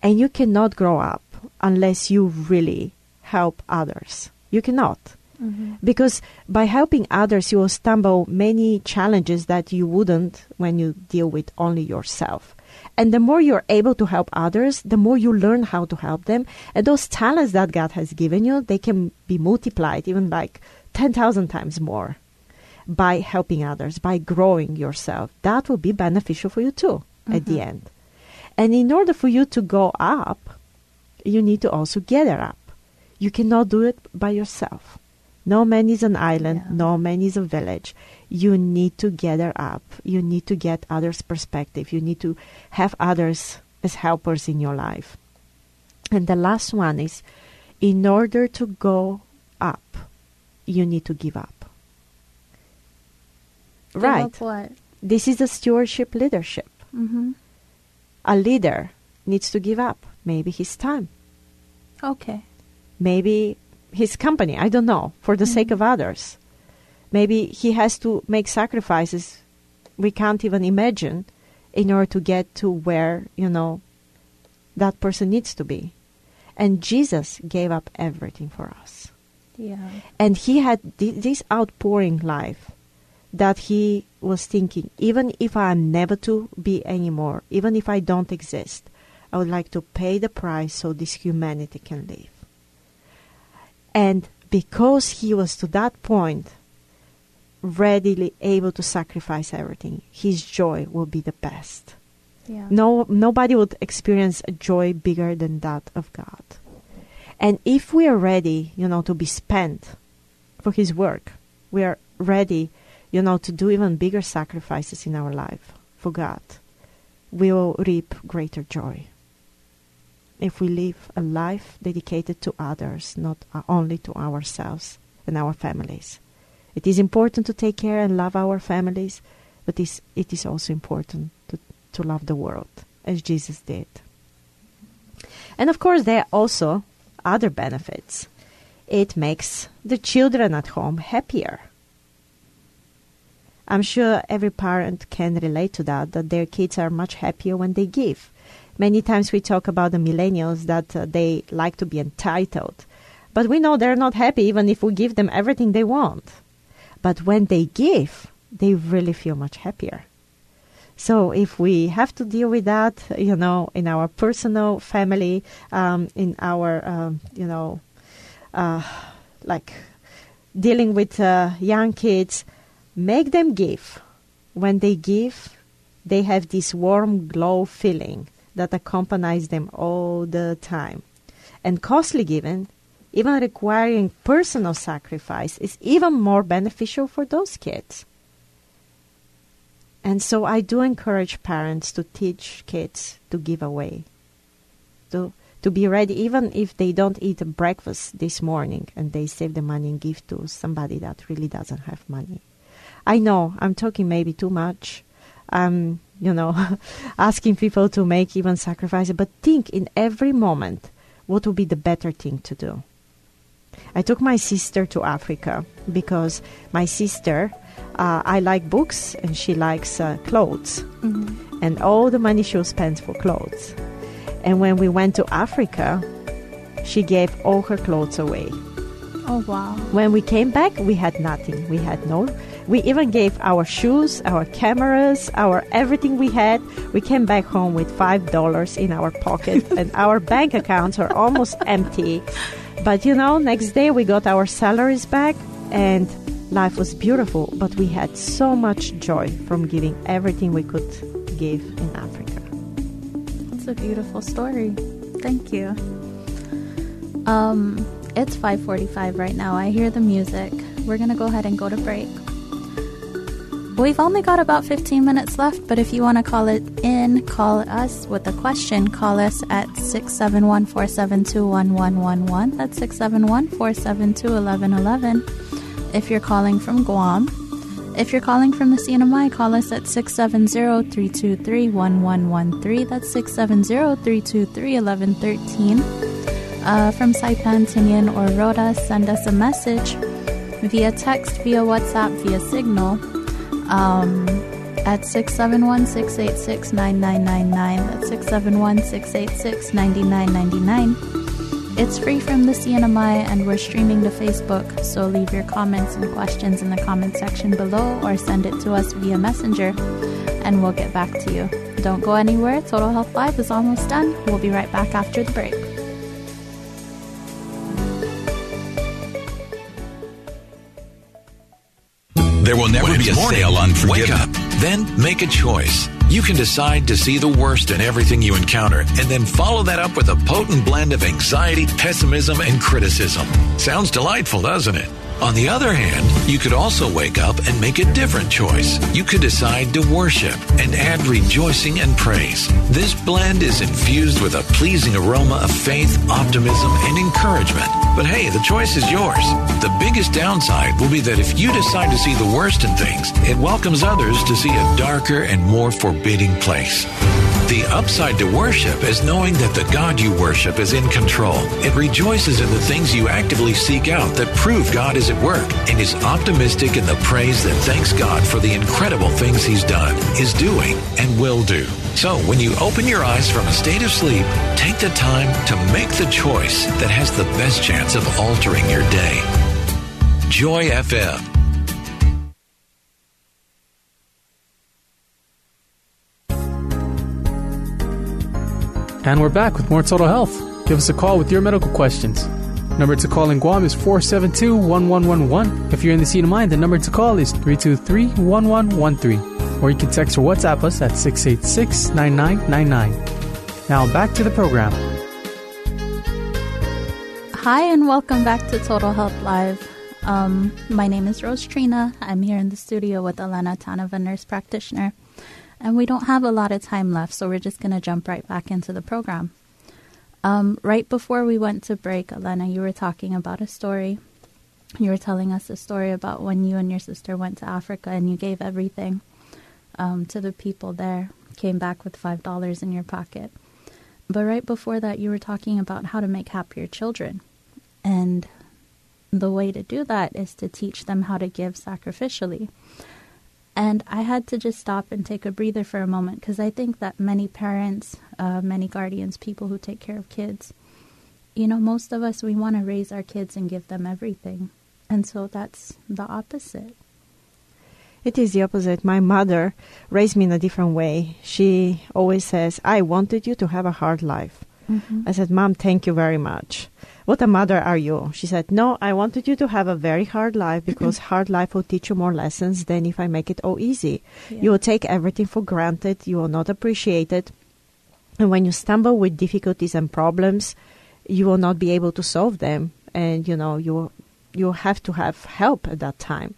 And you cannot grow up unless you really help others. You cannot. hmm Because by helping others, you will stumble many challenges that you wouldn't when you deal with only yourself. And the more you're able to help others, the more you learn how to help them. And those talents that God has given you, they can be multiplied even like 10,000 times more by helping others, by growing yourself. That will be beneficial for you too at the Mhm. end. And in order for you to go up, you need to also gather up. You cannot do it by yourself. No man is an island, Yeah. no man is a village. You need to gather up. You need to get others' perspective. You need to have others as helpers in your life. And the last one is in order to go up, you need to give up. right. what? This is the stewardship leadership. Mm-hmm. A leader needs to give up maybe his time, Okay. maybe his company, I don't know, for the sake of others. Maybe he has to make sacrifices we can't even imagine in order to get to where, you know, that person needs to be. And Jesus gave up everything for us. Yeah. And he had th- this outpouring life that he was thinking, even if I'm never to be anymore, even if I don't exist, I would like to pay the price so this humanity can live. And because he was to that point readily able to sacrifice everything, his joy will be the best. Yeah. No, nobody would experience a joy bigger than that of God. And if we are ready, you know, to be spent for His work, we are ready, you know, to do even bigger sacrifices in our life for God, we will reap greater joy. If we live a life dedicated to others, not only to ourselves and our families. It is important to take care and love our families, but it is also important to, to love the world as Jesus did. And of course, there are also other benefits. It makes the children at home happier. I'm sure every parent can relate to that, that their kids are much happier when they give. Many times we talk about the millennials that uh, they like to be entitled. But we know they're not happy even if we give them everything they want. But when they give, they really feel much happier. So if we have to deal with that, you know, in our personal family, um, in our, um, you know, uh, like dealing with uh, young kids, make them give. When they give, they have this warm glow feeling that accompanies them all the time. And costly giving, even requiring personal sacrifice, is even more beneficial for those kids. And so I do encourage parents to teach kids to give away, to to be ready, even if they don't eat breakfast this morning and they save the money and give to somebody that really doesn't have money. I know I'm talking maybe too much. I'm, you know, asking people to make even sacrifices, but think in every moment what would be the better thing to do. I took my sister to Africa because my sister uh, I like books and she likes uh, clothes. Mm-hmm. And all the money she spends for clothes. And when we went to Africa, she gave all her clothes away. Oh, wow. When we came back, we had nothing. We had no. We even gave our shoes, our cameras, our everything we had. We came back home with $5 in our pocket, and our bank accounts are almost empty. But you know, next day we got our salaries back, and Life was beautiful, but we had so much joy from giving everything we could give in Africa. It's a beautiful story. Thank you. Um, it's 5:45 right now. I hear the music. We're going to go ahead and go to break. We've only got about 15 minutes left, but if you want to call it in, call us with a question. Call us at 671 472 1111. That's 671 472 1111 if you're calling from Guam. If you're calling from the CNMI, call us at 670-323-1113. That's 670-323-1113. Uh, from Saipan, Tinian, or Rota, send us a message via text, via WhatsApp, via Signal um, at 671-686-9999. That's 671-686-9999. It's free from the CNMI and we're streaming to Facebook, so leave your comments and questions in the comment section below or send it to us via Messenger and we'll get back to you. Don't go anywhere, Total Health Live is almost done. We'll be right back after the break. There will never be a morning, sale on forgiveness. Wake up, then make a choice. You can decide to see the worst in everything you encounter and then follow that up with a potent blend of anxiety, pessimism, and criticism. Sounds delightful, doesn't it? On the other hand, you could also wake up and make a different choice. You could decide to worship and add rejoicing and praise. This blend is infused with a pleasing aroma of faith, optimism, and encouragement. But hey, the choice is yours. The biggest downside will be that if you decide to see the worst in things, it welcomes others to see a darker and more forbidding place. The upside to worship is knowing that the God you worship is in control. It rejoices in the things you actively seek out that prove God is at work and is optimistic in the praise that thanks God for the incredible things He's done, is doing, and will do. So when you open your eyes from a state of sleep, take the time to make the choice that has the best chance of altering your day. Joy FM. And we're back with more Total Health. Give us a call with your medical questions. Number to call in Guam is 472 1111. If you're in the CNMI, the number to call is 323 1113. Or you can text or WhatsApp us at 686 9999. Now back to the program. Hi, and welcome back to Total Health Live. Um, my name is Rose Trina. I'm here in the studio with Elena Tanova, nurse practitioner. And we don't have a lot of time left, so we're just going to jump right back into the program. Um, right before we went to break, Elena, you were talking about a story. You were telling us a story about when you and your sister went to Africa and you gave everything um, to the people there, came back with $5 in your pocket. But right before that, you were talking about how to make happier children. And the way to do that is to teach them how to give sacrificially. And I had to just stop and take a breather for a moment because I think that many parents, uh, many guardians, people who take care of kids, you know, most of us, we want to raise our kids and give them everything. And so that's the opposite. It is the opposite. My mother raised me in a different way. She always says, I wanted you to have a hard life. Mm-hmm. I said, Mom, thank you very much. What a mother are you? She said, No, I wanted you to have a very hard life because hard life will teach you more lessons than if I make it all easy. Yeah. You will take everything for granted, you will not appreciate it. And when you stumble with difficulties and problems, you will not be able to solve them. And, you know, you, you have to have help at that time.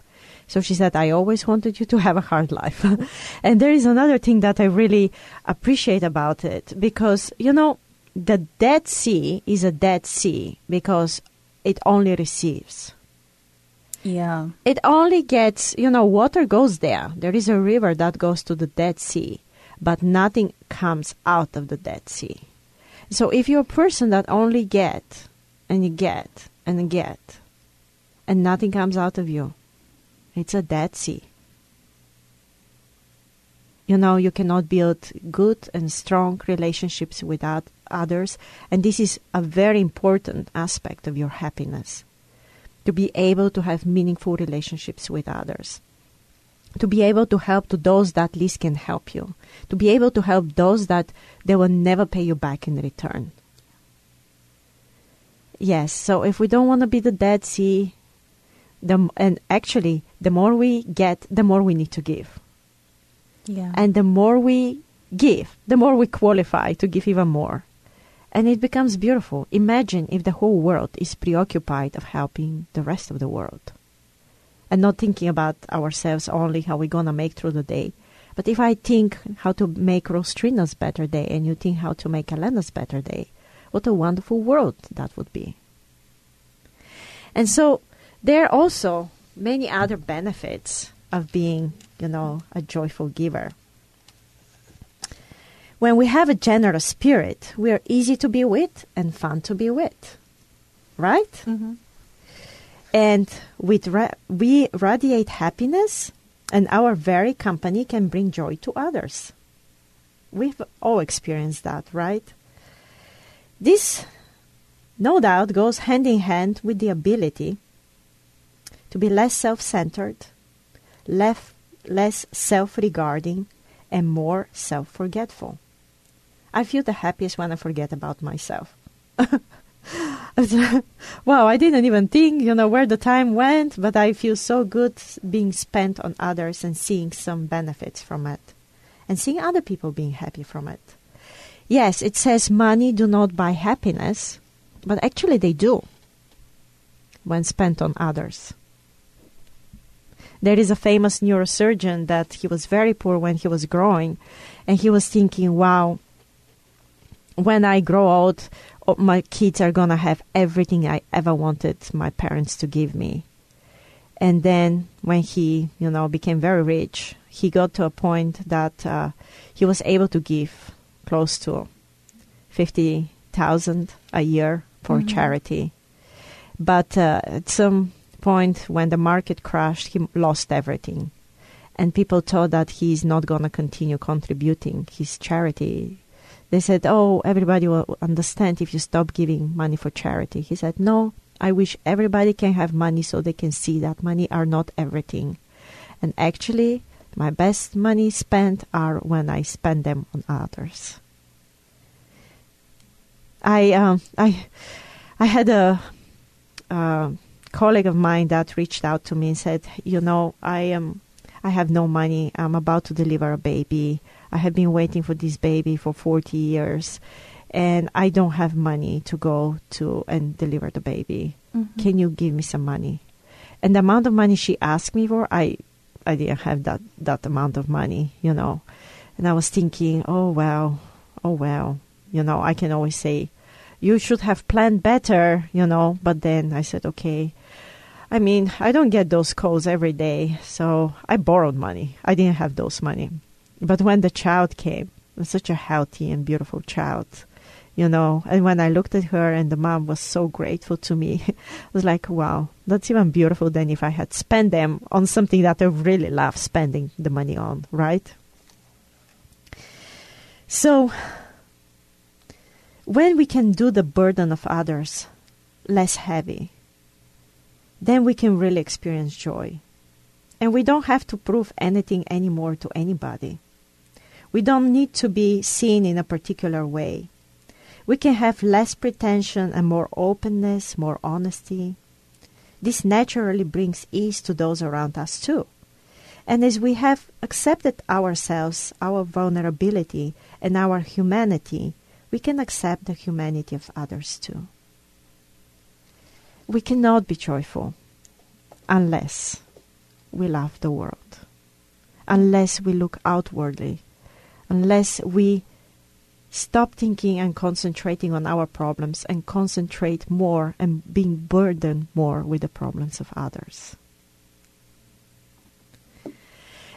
So she said, I always wanted you to have a hard life. and there is another thing that I really appreciate about it because, you know, the Dead Sea is a Dead Sea because it only receives. Yeah. It only gets, you know, water goes there. There is a river that goes to the Dead Sea, but nothing comes out of the Dead Sea. So if you're a person that only get and you get and get and nothing comes out of you, it's a Dead Sea. You know, you cannot build good and strong relationships without others. And this is a very important aspect of your happiness to be able to have meaningful relationships with others, to be able to help to those that least can help you, to be able to help those that they will never pay you back in return. Yes, so if we don't want to be the Dead Sea, the, and actually, the more we get, the more we need to give. Yeah. And the more we give, the more we qualify to give even more and it becomes beautiful. Imagine if the whole world is preoccupied of helping the rest of the world and not thinking about ourselves only how we're gonna make through the day. But if I think how to make Rose Trina's better day and you think how to make Elena's better day, what a wonderful world that would be. And so there are also many other benefits of being, you know, a joyful giver. When we have a generous spirit, we are easy to be with and fun to be with. Right? Mm-hmm. And with ra- we radiate happiness, and our very company can bring joy to others. We've all experienced that, right? This, no doubt, goes hand in hand with the ability to be less self centered, less, less self regarding, and more self forgetful. I feel the happiest when I forget about myself. wow, I didn't even think, you know, where the time went, but I feel so good being spent on others and seeing some benefits from it and seeing other people being happy from it. Yes, it says money do not buy happiness, but actually they do when spent on others. There is a famous neurosurgeon that he was very poor when he was growing, and he was thinking, wow, when I grow old, oh, my kids are going to have everything I ever wanted my parents to give me. And then when he, you know, became very rich, he got to a point that uh, he was able to give close to 50,000 a year for mm-hmm. charity. But uh, at some point when the market crashed, he lost everything. And people thought that he's not going to continue contributing his charity. They said, Oh, everybody will understand if you stop giving money for charity. He said, No, I wish everybody can have money so they can see that money are not everything. And actually, my best money spent are when I spend them on others. I um, I I had a, a colleague of mine that reached out to me and said, you know, I am I have no money. I'm about to deliver a baby. I have been waiting for this baby for 40 years and I don't have money to go to and deliver the baby. Mm-hmm. Can you give me some money? And the amount of money she asked me for, I I didn't have that that amount of money, you know. And I was thinking, oh well, oh well, you know. I can always say, you should have planned better, you know. But then I said, okay. I mean, I don't get those calls every day, so I borrowed money. I didn't have those money. But when the child came, such a healthy and beautiful child, you know. And when I looked at her and the mom was so grateful to me, I was like, wow, that's even beautiful than if I had spent them on something that I really love spending the money on, right? So, when we can do the burden of others less heavy, then we can really experience joy. And we don't have to prove anything anymore to anybody. We don't need to be seen in a particular way we can have less pretension and more openness, more honesty. This naturally brings ease to those around us too. And as we have accepted ourselves, our vulnerability, and our humanity, we can accept the humanity of others too. We cannot be joyful unless we love the world, unless we look outwardly, unless we stop thinking and concentrating on our problems and concentrate more and being burdened more with the problems of others.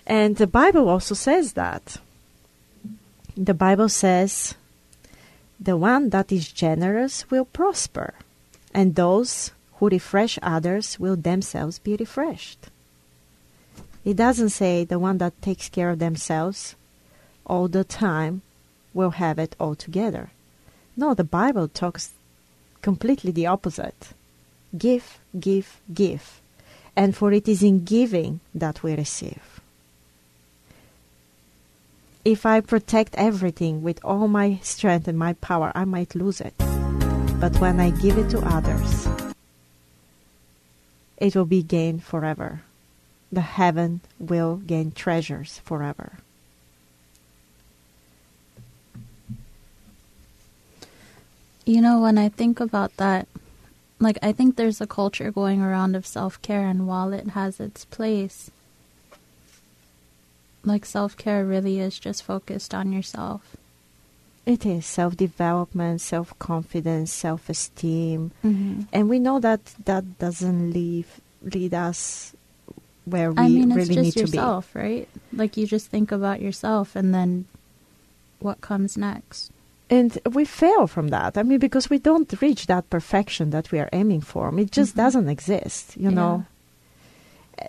And the Bible also says that. The Bible says, the one that is generous will prosper, and those who refresh others will themselves be refreshed. It doesn't say the one that takes care of themselves all the time will have it all together. No, the Bible talks completely the opposite. Give, give, give. And for it is in giving that we receive. If I protect everything with all my strength and my power, I might lose it. But when I give it to others, it will be gained forever. The heaven will gain treasures forever. You know, when I think about that, like, I think there's a culture going around of self care, and while it has its place, like, self care really is just focused on yourself. It is self development, self confidence, self esteem. Mm-hmm. And we know that that doesn't lead, lead us where we I mean, really need to yourself, be. right? Like, you just think about yourself and then what comes next and we fail from that. I mean, because we don't reach that perfection that we are aiming for. It just mm-hmm. doesn't exist, you yeah. know.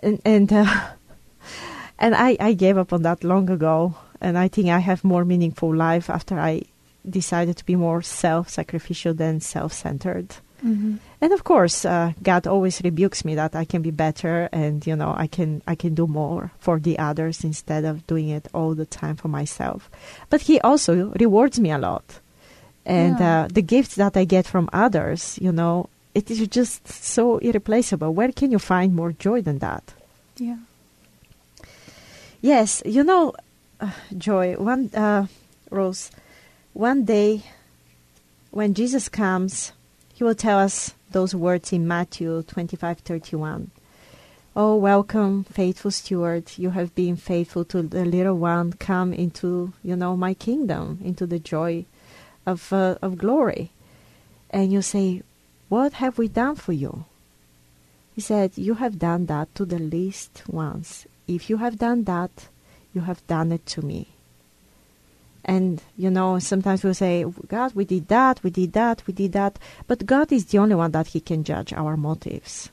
And and uh, and I I gave up on that long ago, and I think I have more meaningful life after I decided to be more self-sacrificial than self-centered. Mm-hmm. And of course, uh, God always rebukes me that I can be better, and you know, I can I can do more for the others instead of doing it all the time for myself. But He also rewards me a lot, and yeah. uh, the gifts that I get from others, you know, it is just so irreplaceable. Where can you find more joy than that? Yeah. Yes, you know, uh, joy. One uh, Rose, one day when Jesus comes he will tell us those words in Matthew 25:31. Oh, welcome, faithful steward. You have been faithful to the little one. Come into, you know, my kingdom, into the joy of, uh, of glory. And you say, What have we done for you? He said, You have done that to the least ones. If you have done that, you have done it to me. And, you know, sometimes we'll say, God, we did that, we did that, we did that. But God is the only one that He can judge our motives.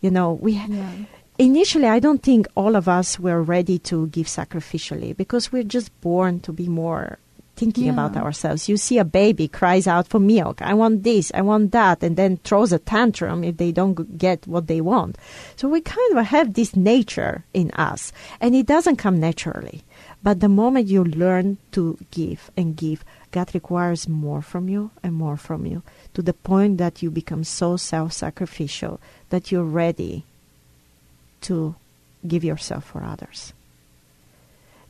You know, we. Yeah. Initially, I don't think all of us were ready to give sacrificially because we're just born to be more thinking yeah. about ourselves. You see a baby cries out for milk, I want this, I want that, and then throws a tantrum if they don't get what they want. So we kind of have this nature in us, and it doesn't come naturally. But the moment you learn to give and give, God requires more from you and more from you to the point that you become so self sacrificial that you're ready to give yourself for others.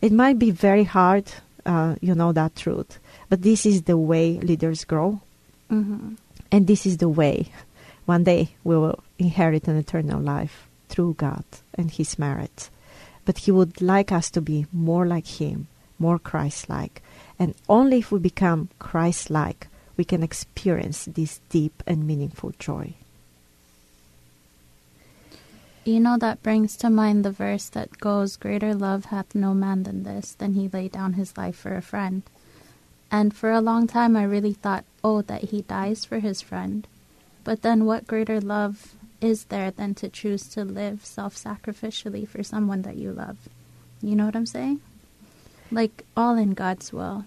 It might be very hard, uh, you know, that truth, but this is the way leaders grow. Mm-hmm. And this is the way one day we will inherit an eternal life through God and His merit but He would like us to be more like Him, more Christ like. And only if we become Christ like, we can experience this deep and meaningful joy. You know, that brings to mind the verse that goes, Greater love hath no man than this, than he lay down his life for a friend. And for a long time, I really thought, oh, that he dies for his friend. But then, what greater love is there than to choose to live self sacrificially for someone that you love? You know what I'm saying? Like, all in God's will.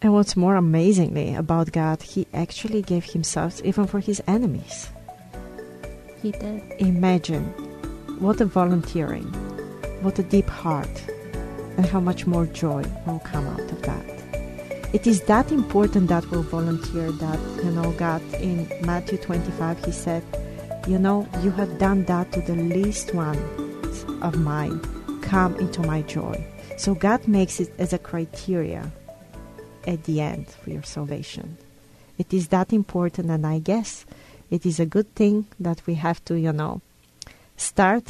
And what's more amazingly about God, He actually gave Himself even for His enemies. He did. Imagine what a volunteering, what a deep heart, and how much more joy will come out of that. It is that important that we volunteer that you know god in matthew 25 he said you know you have done that to the least one of mine. Come into my joy. So god makes it as a criteria at the end for your salvation. It is that important and i guess it is a good thing that we have to you know start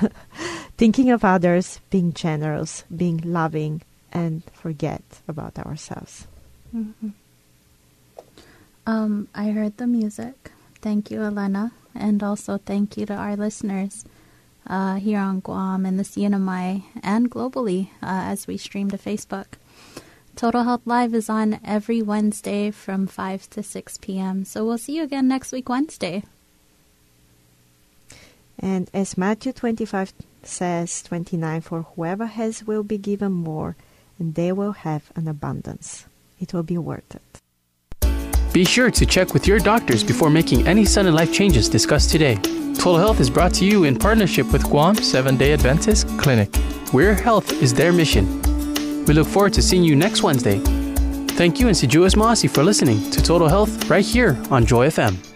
thinking of others being generous being loving and forget about ourselves. Mm-hmm. Um, I heard the music. Thank you, Elena. And also thank you to our listeners uh, here on Guam and the CNMI and globally uh, as we stream to Facebook. Total Health Live is on every Wednesday from 5 to 6 p.m. So we'll see you again next week, Wednesday. And as Matthew 25 says, 29, for whoever has will be given more and they will have an abundance. It will be worth it. Be sure to check with your doctors before making any sudden life changes discussed today. Total Health is brought to you in partnership with Guam Seven Day Adventist Clinic, where health is their mission. We look forward to seeing you next Wednesday. Thank you and Sijuas Masi for listening to Total Health right here on Joy FM.